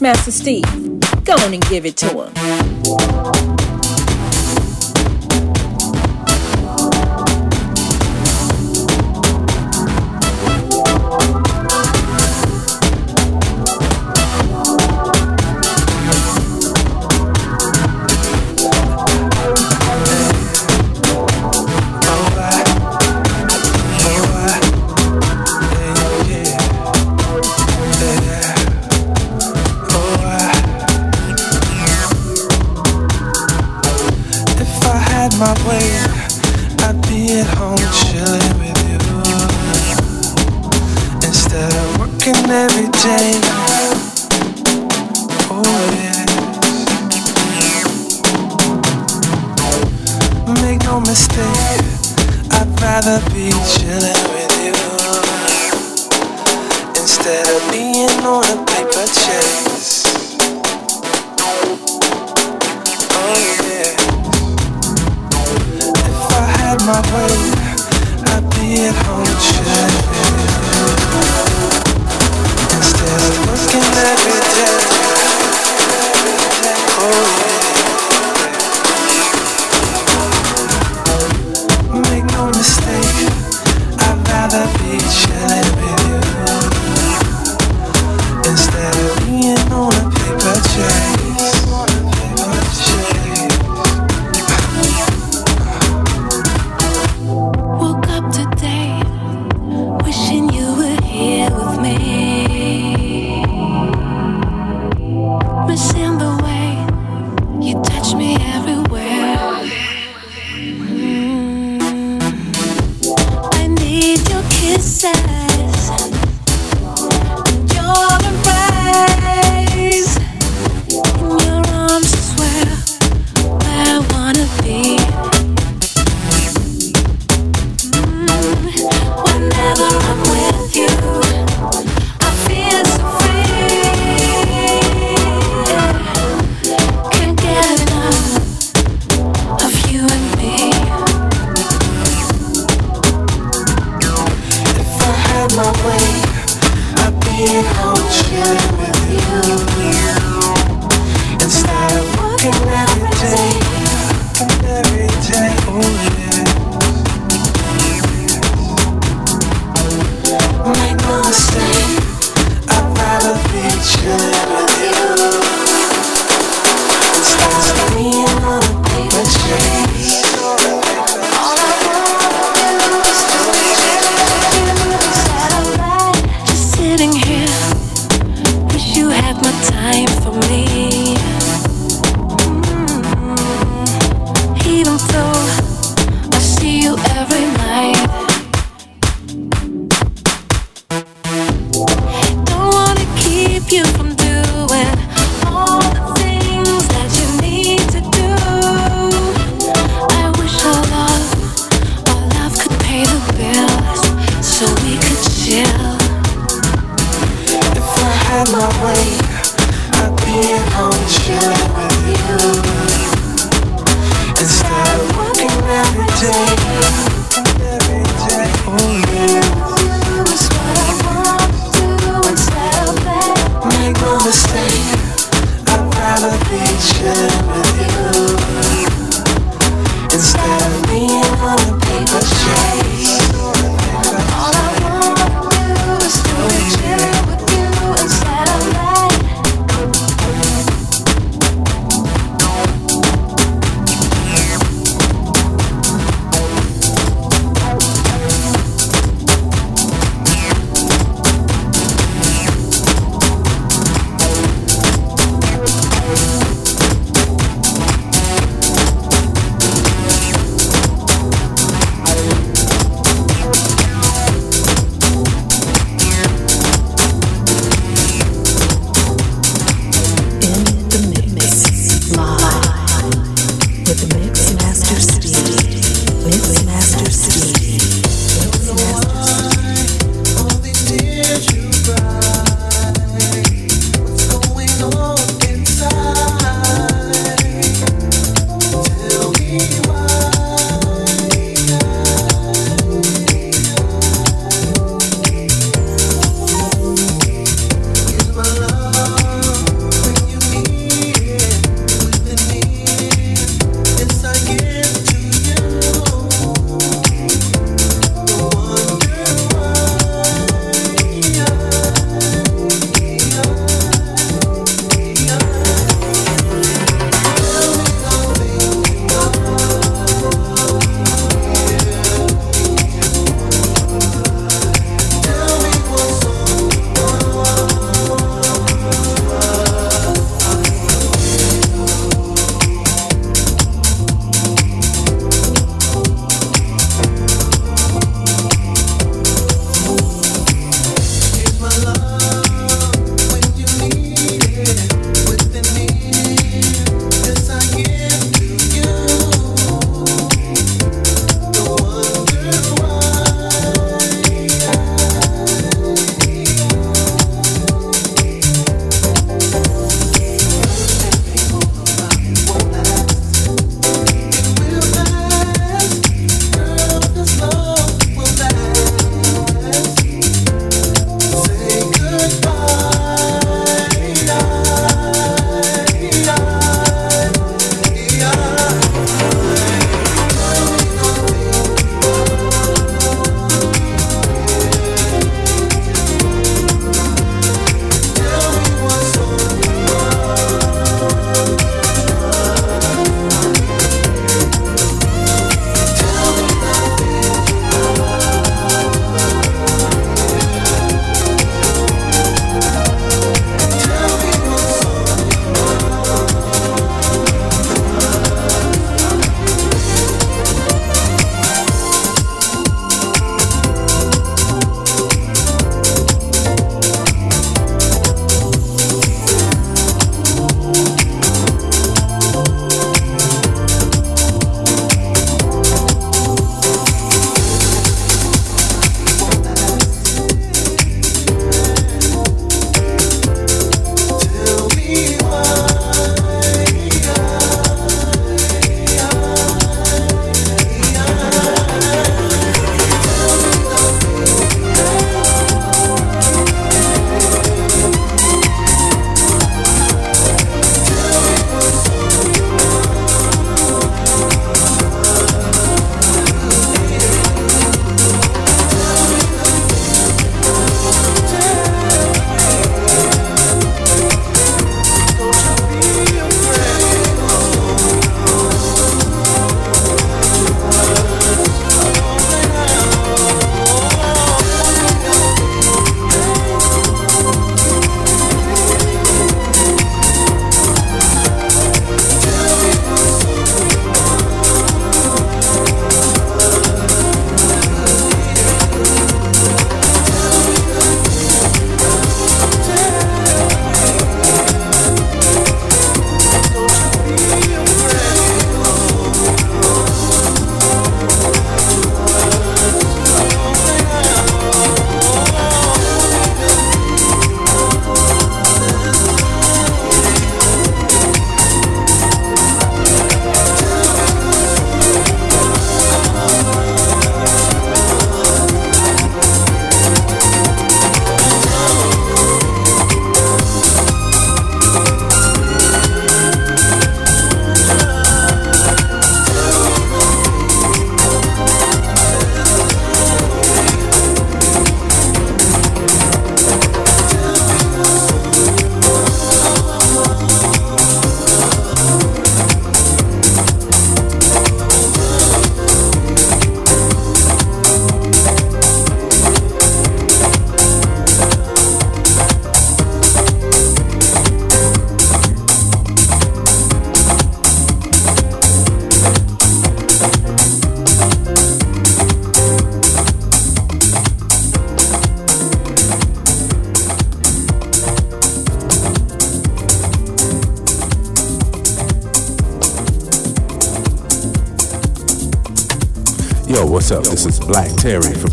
Master Steve. Go on and give it to him.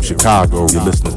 Chicago. You're listening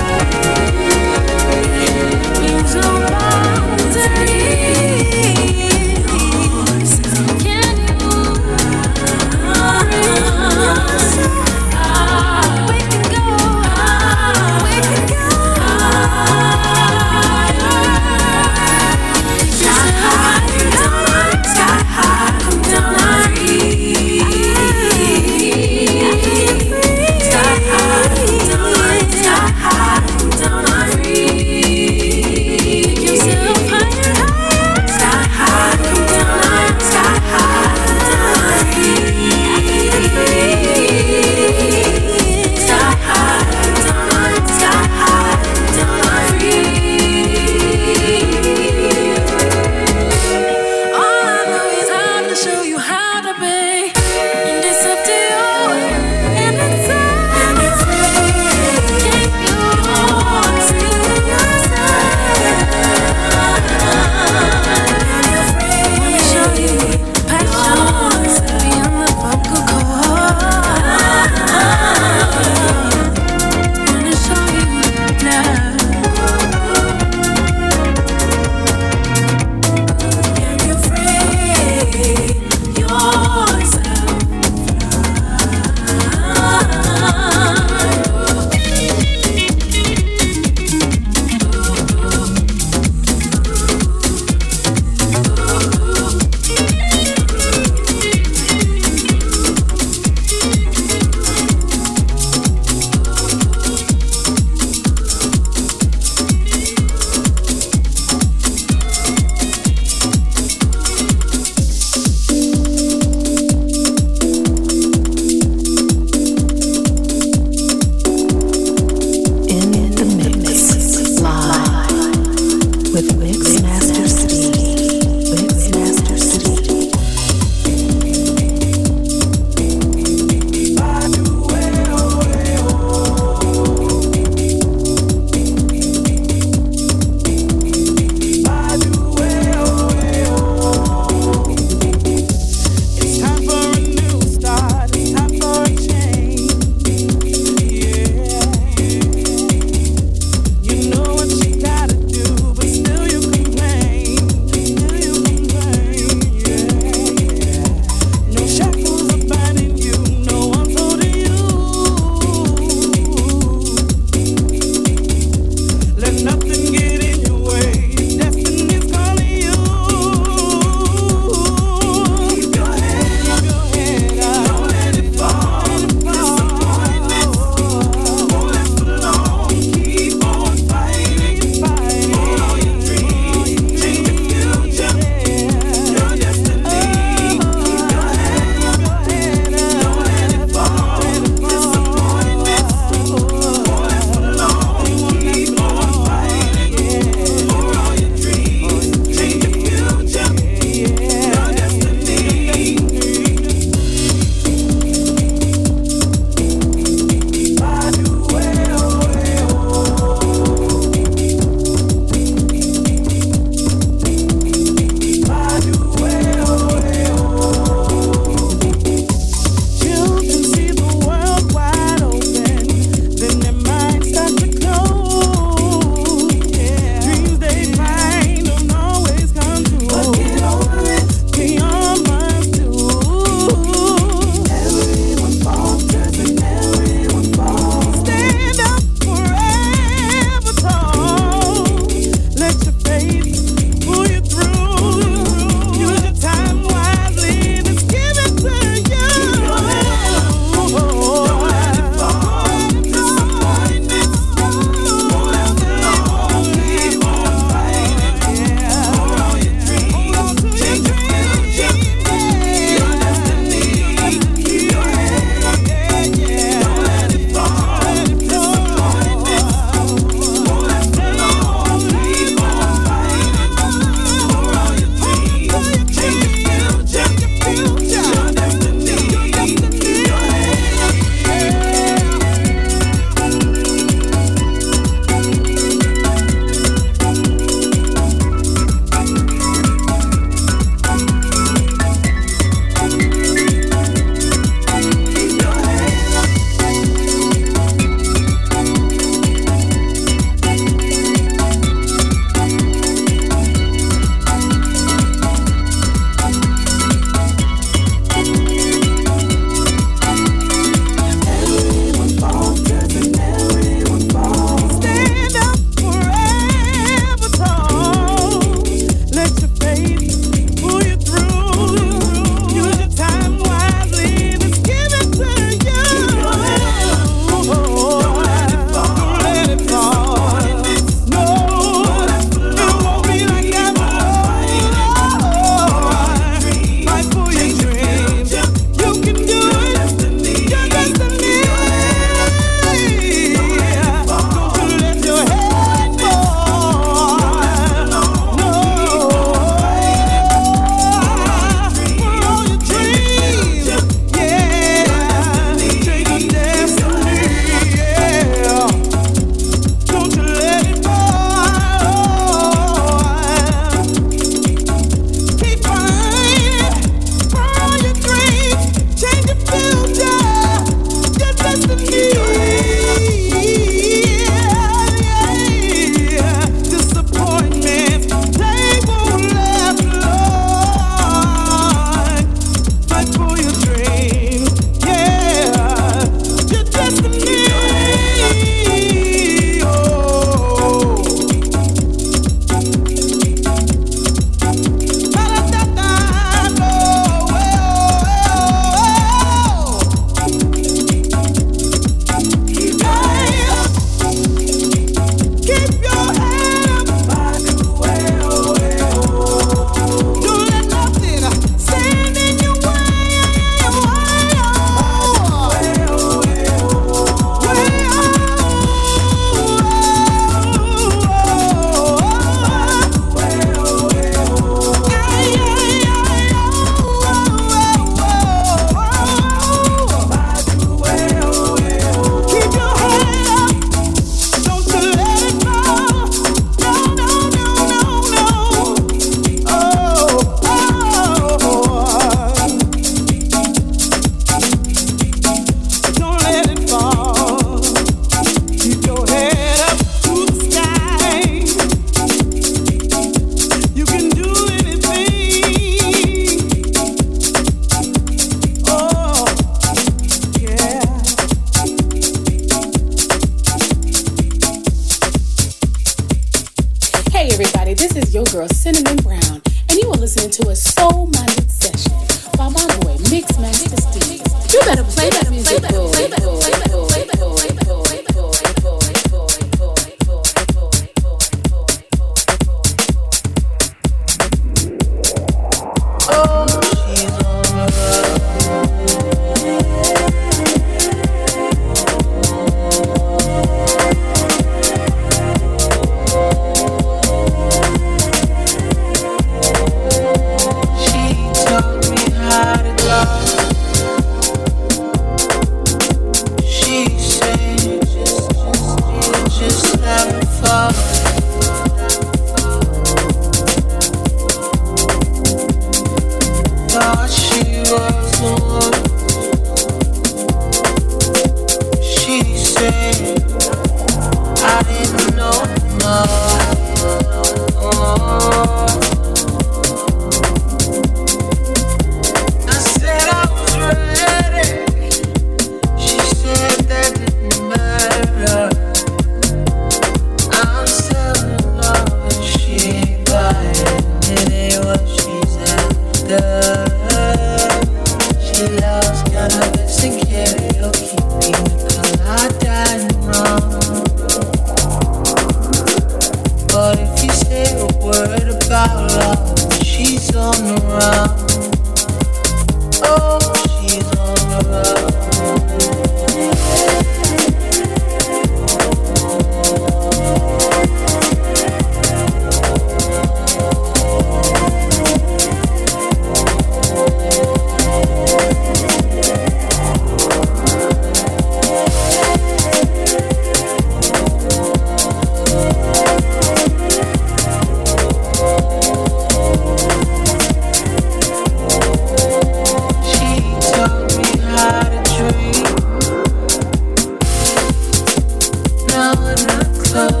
when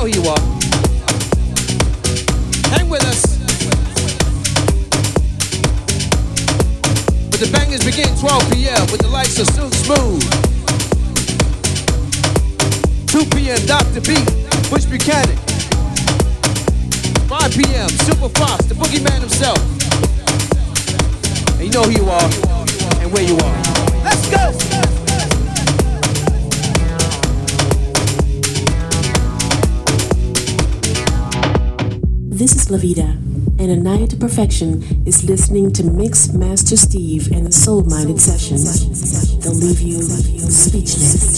know you are. perfection is listening to Mix Master Steve and the Soul Minded Sessions. They'll leave you speechless.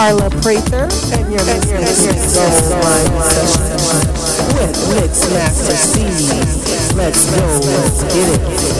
Carla Prather, and you're listening to Soul Line Session with Mix Master Steve. Let's go, let's get it.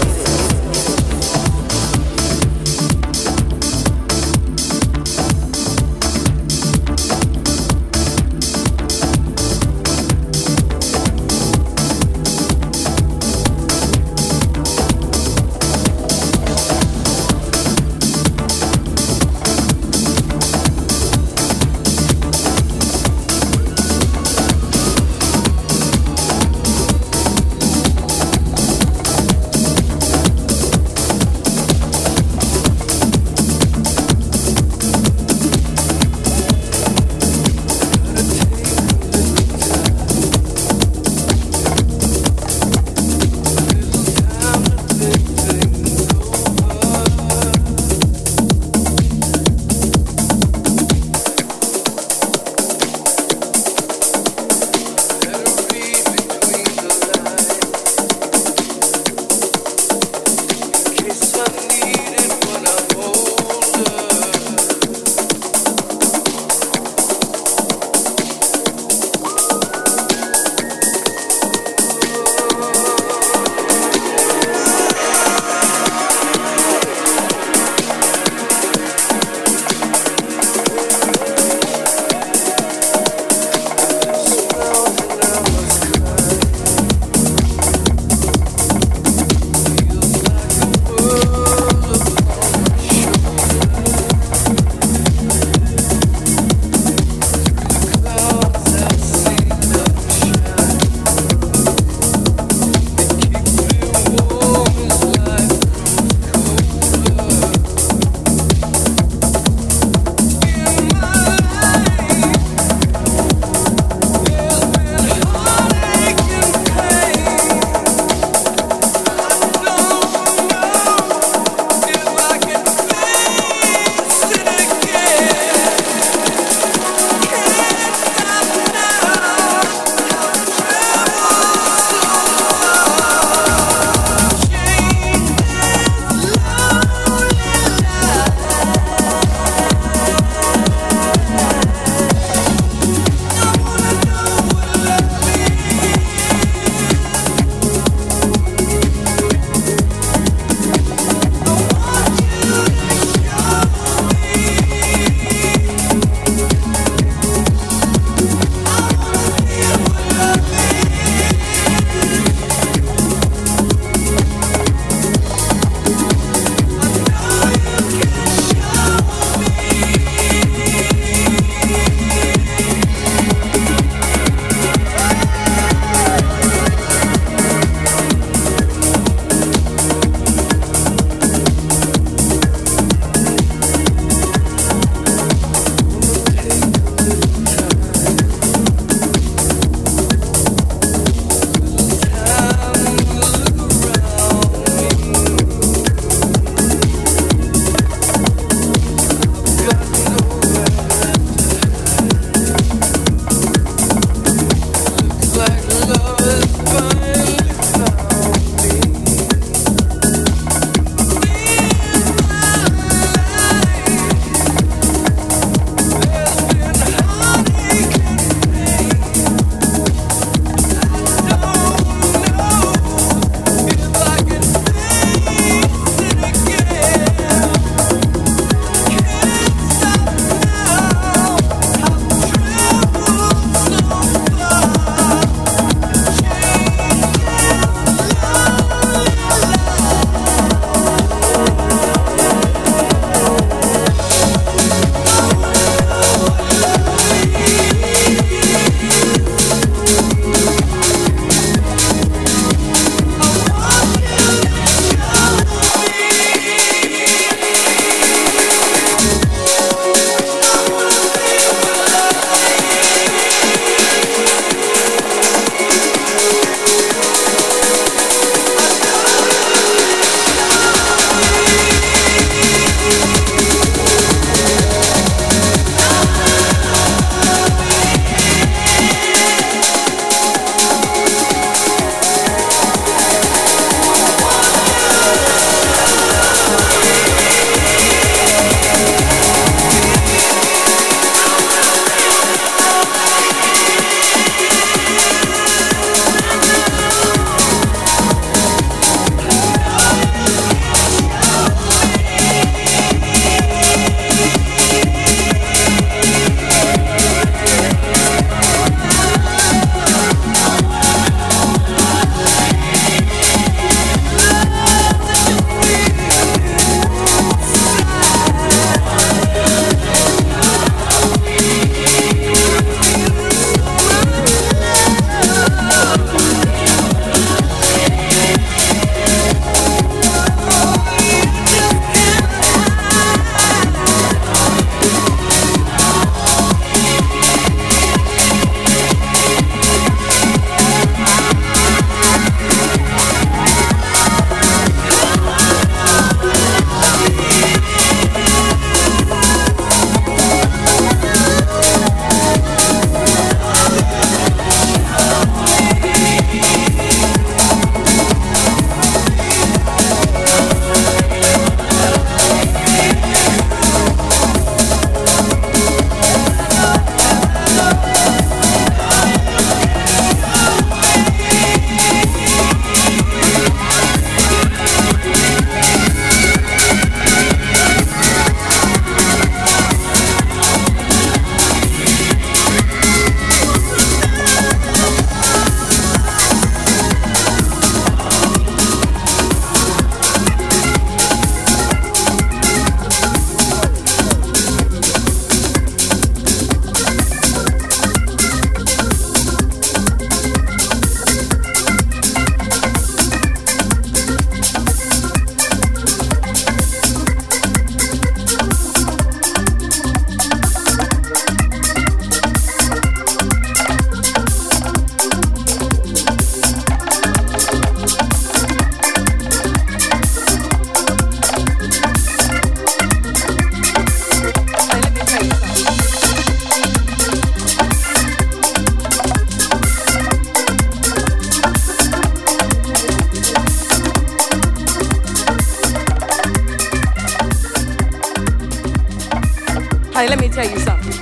Honey, let me tell you something.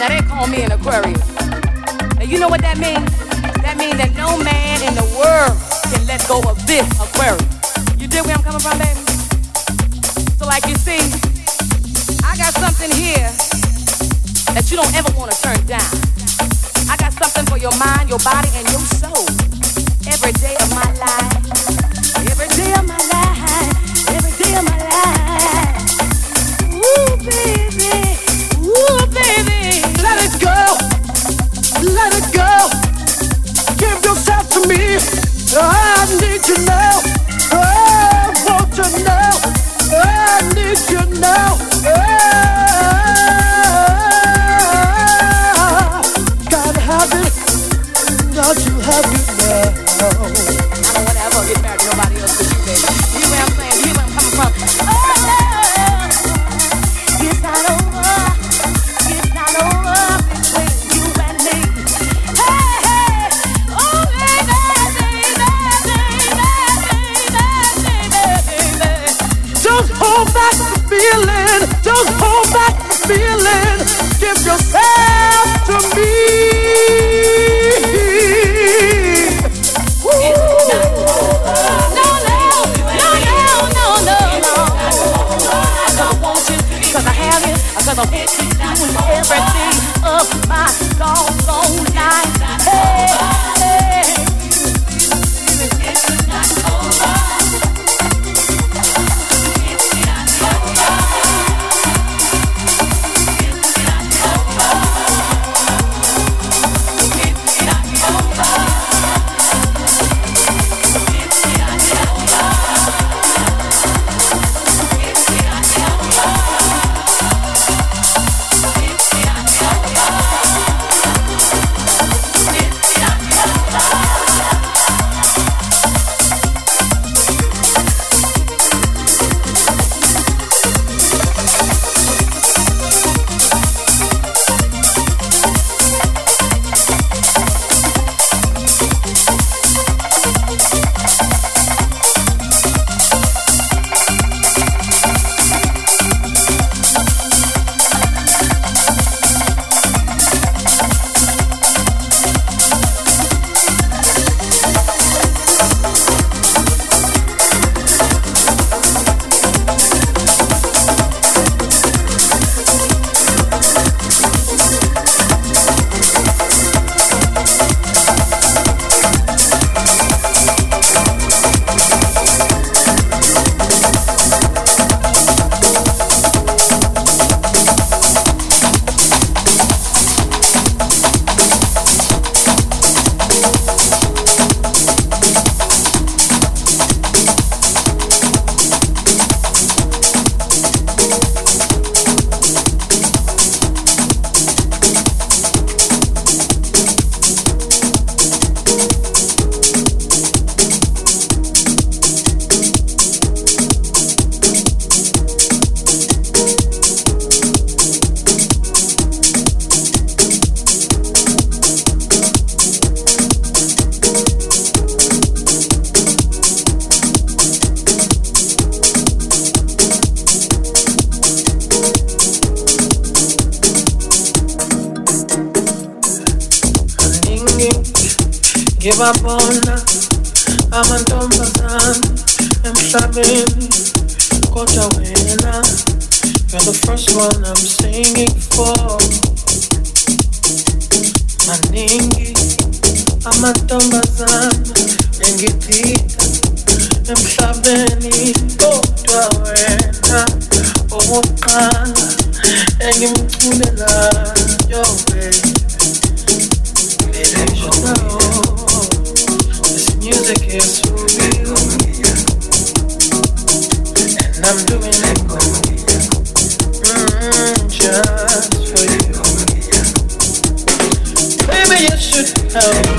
Now they call me an Aquarius. Now you know what that means? That means that no man in the world can let go of this Aquarius. You dig where I'm coming from, baby? So like you see, I got something here that you don't ever want to turn down. I got something for your mind, your body, and your soul. Every day of my life. You're the first one I'm singing for. Maningi amantombazane engidida emhlabeni kodwa wena owokuqala engimculelayo know this music is real, you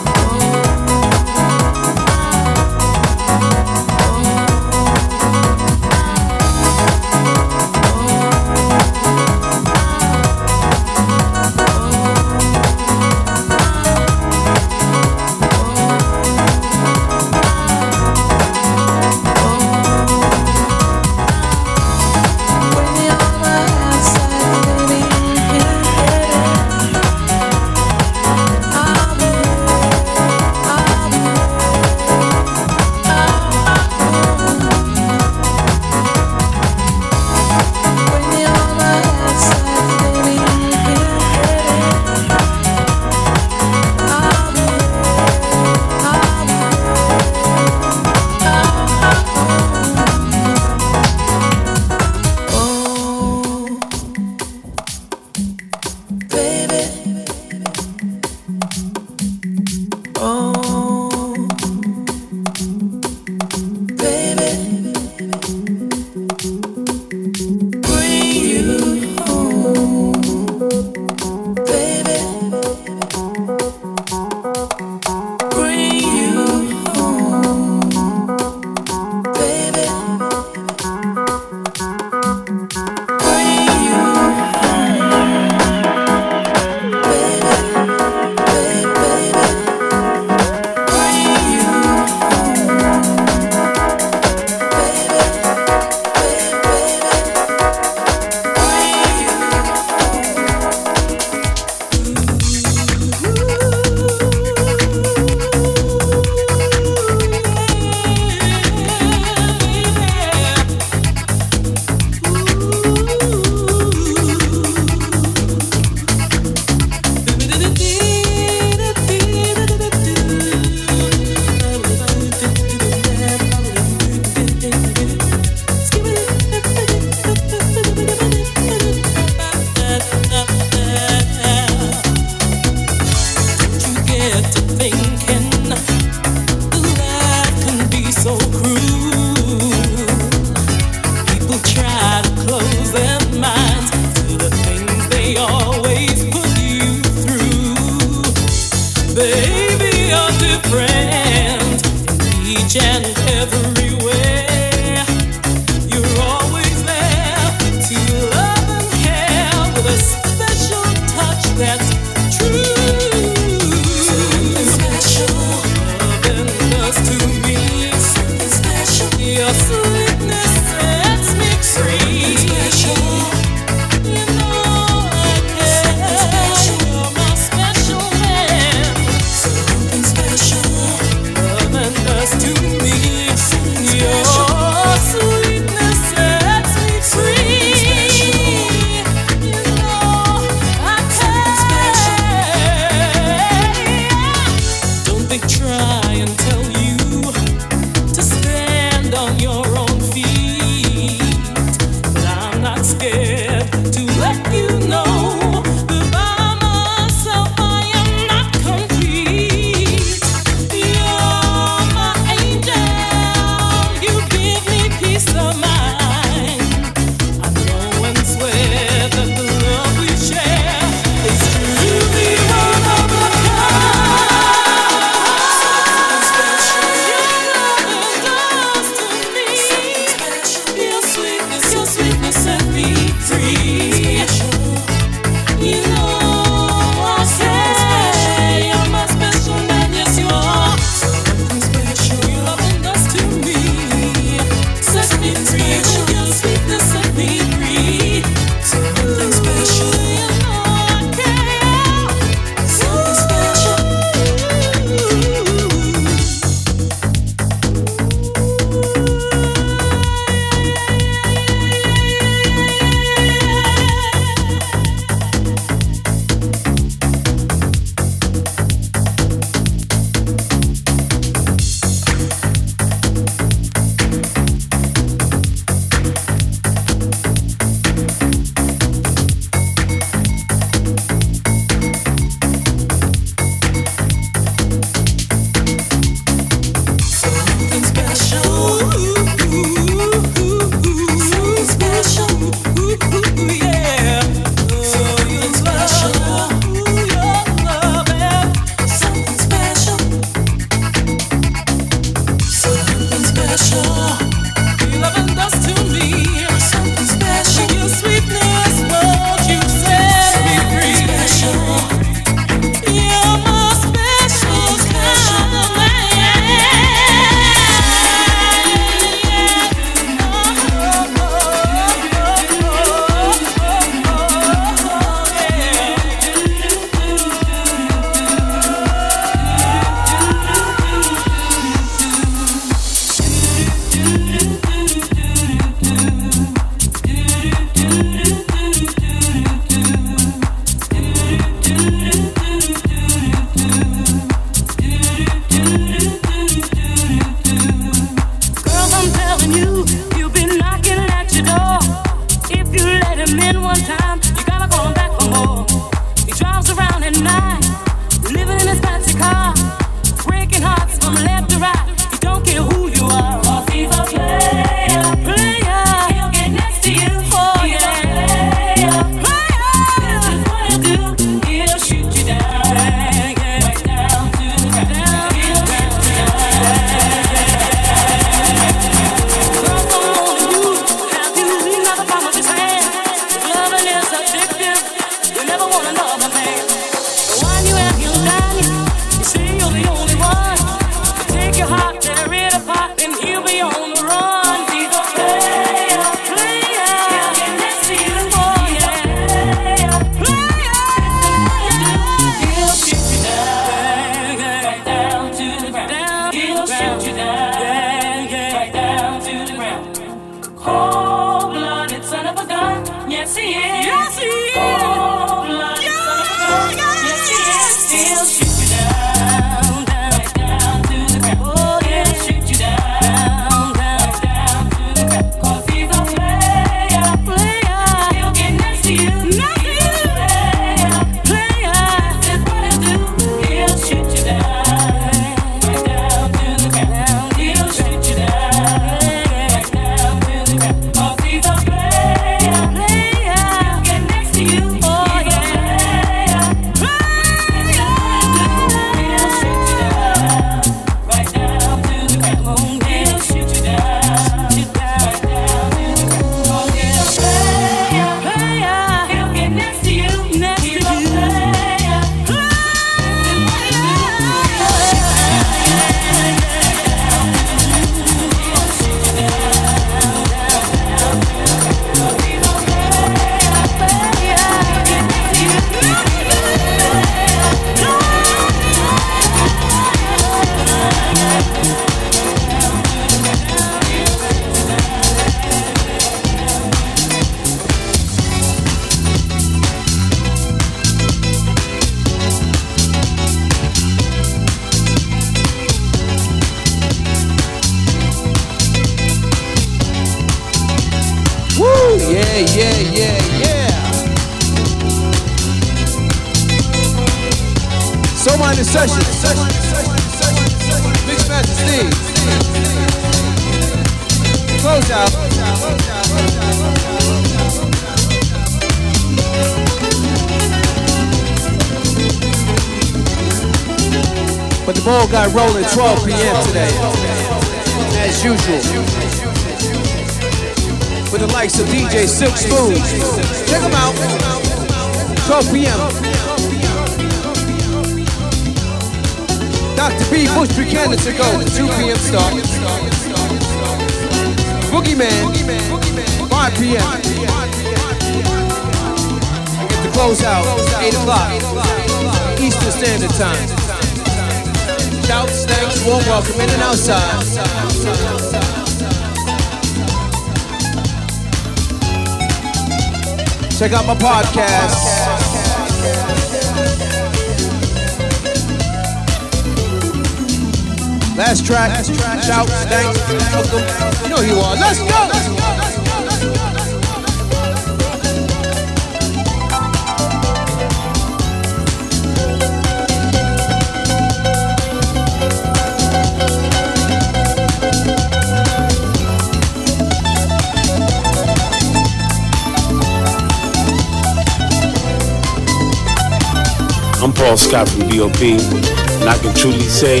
Scott from BOP, and I can truly say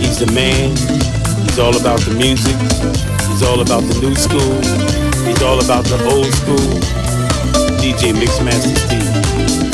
he's the man. He's all about the music. He's all about the new school. He's all about the old school. DJ Mixmaster Steve.